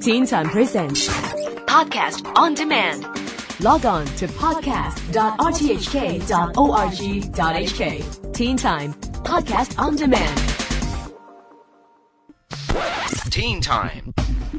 Teen Time Presents Podcast on demand. Log on to podcast.rthk.org.hk. Teen Time Podcast on Demand. Teen Time.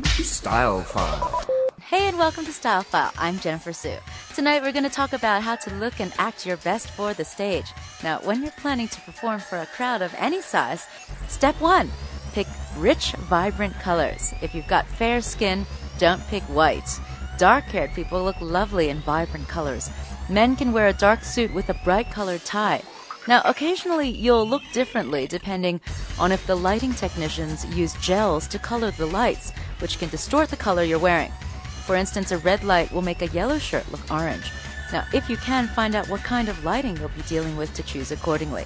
Style File. Hey and welcome to Style File. I'm Jennifer Sue. Tonight we're going to talk about how to look and act your best for the stage. Now, when you're planning to perform for a crowd of any size, step one, pick rich, vibrant colors. If you've got fair skin, don't pick white. Dark haired people look lovely in vibrant colors. Men can wear a dark suit with a bright colored tie. Now, occasionally you'll look differently depending on if the lighting technicians use gels to color the lights, which can distort the color you're wearing. For instance, a red light will make a yellow shirt look orange. Now, if you can, find out what kind of lighting you'll be dealing with to choose accordingly.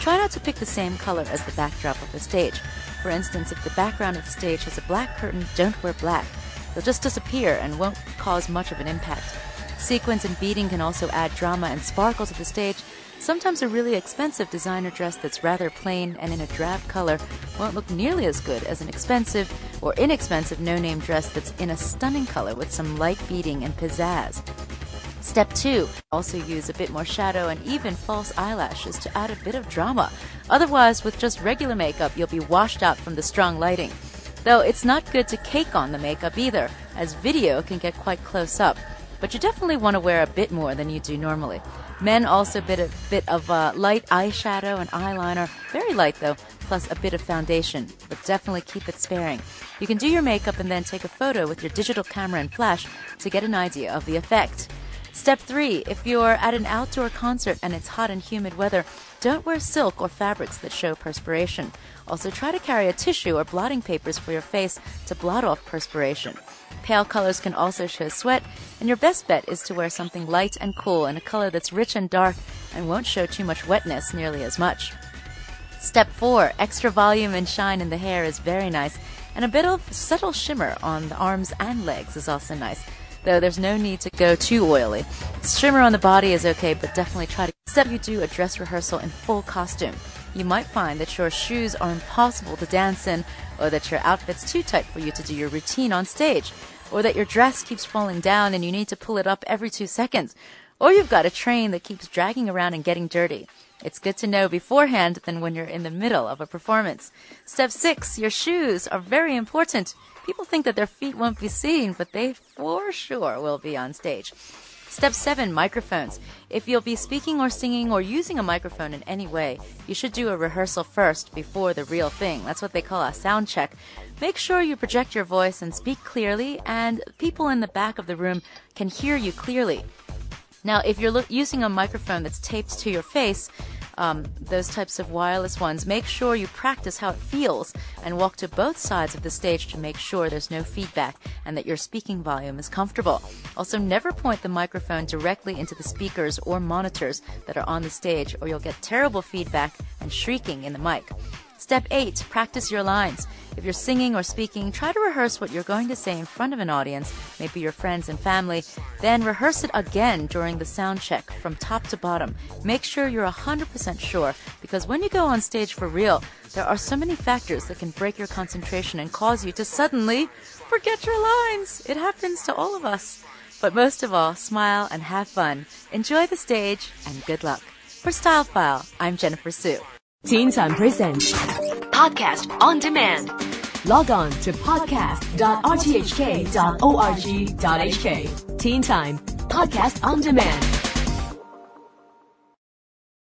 Try not to pick the same color as the backdrop of the stage. For instance, if the background of the stage has a black curtain, don't wear black. They'll just disappear and won't cause much of an impact. Sequins and beading can also add drama and sparkle to the stage. Sometimes a really expensive designer dress that's rather plain and in a drab color won't look nearly as good as an expensive or inexpensive no name dress that's in a stunning color with some light beading and pizzazz. Step two, also use a bit more shadow and even false eyelashes to add a bit of drama. Otherwise, with just regular makeup, you'll be washed out from the strong lighting. Though it's not good to cake on the makeup either, as video can get quite close up. But you definitely want to wear a bit more than you do normally. Men also bit a bit of uh, light eyeshadow and eyeliner, very light though, plus a bit of foundation, but definitely keep it sparing. You can do your makeup and then take a photo with your digital camera and flash to get an idea of the effect. Step three, if you're at an outdoor concert and it's hot and humid weather, don't wear silk or fabrics that show perspiration. Also, try to carry a tissue or blotting papers for your face to blot off perspiration. Pale colors can also show sweat, and your best bet is to wear something light and cool in a color that's rich and dark and won't show too much wetness nearly as much. Step 4. Extra volume and shine in the hair is very nice, and a bit of subtle shimmer on the arms and legs is also nice though there's no need to go too oily. Shimmer on the body is okay, but definitely try to set you do a dress rehearsal in full costume. You might find that your shoes are impossible to dance in, or that your outfit's too tight for you to do your routine on stage, or that your dress keeps falling down and you need to pull it up every two seconds, or you've got a train that keeps dragging around and getting dirty. It's good to know beforehand than when you're in the middle of a performance. Step six, your shoes are very important. People think that their feet won't be seen, but they for sure will be on stage. Step 7 Microphones. If you'll be speaking or singing or using a microphone in any way, you should do a rehearsal first before the real thing. That's what they call a sound check. Make sure you project your voice and speak clearly, and people in the back of the room can hear you clearly. Now, if you're lo- using a microphone that's taped to your face, um, those types of wireless ones, make sure you practice how it feels and walk to both sides of the stage to make sure there's no feedback and that your speaking volume is comfortable. Also, never point the microphone directly into the speakers or monitors that are on the stage or you'll get terrible feedback and shrieking in the mic. Step 8. Practice your lines. If you're singing or speaking, try to rehearse what you're going to say in front of an audience, maybe your friends and family. Then rehearse it again during the sound check from top to bottom. Make sure you're 100% sure because when you go on stage for real, there are so many factors that can break your concentration and cause you to suddenly forget your lines. It happens to all of us. But most of all, smile and have fun. Enjoy the stage and good luck. For Style File, I'm Jennifer Sue. Teen Time Presents Podcast on demand. Log on to podcast.rthk.org.hk. Teen Time Podcast on Demand.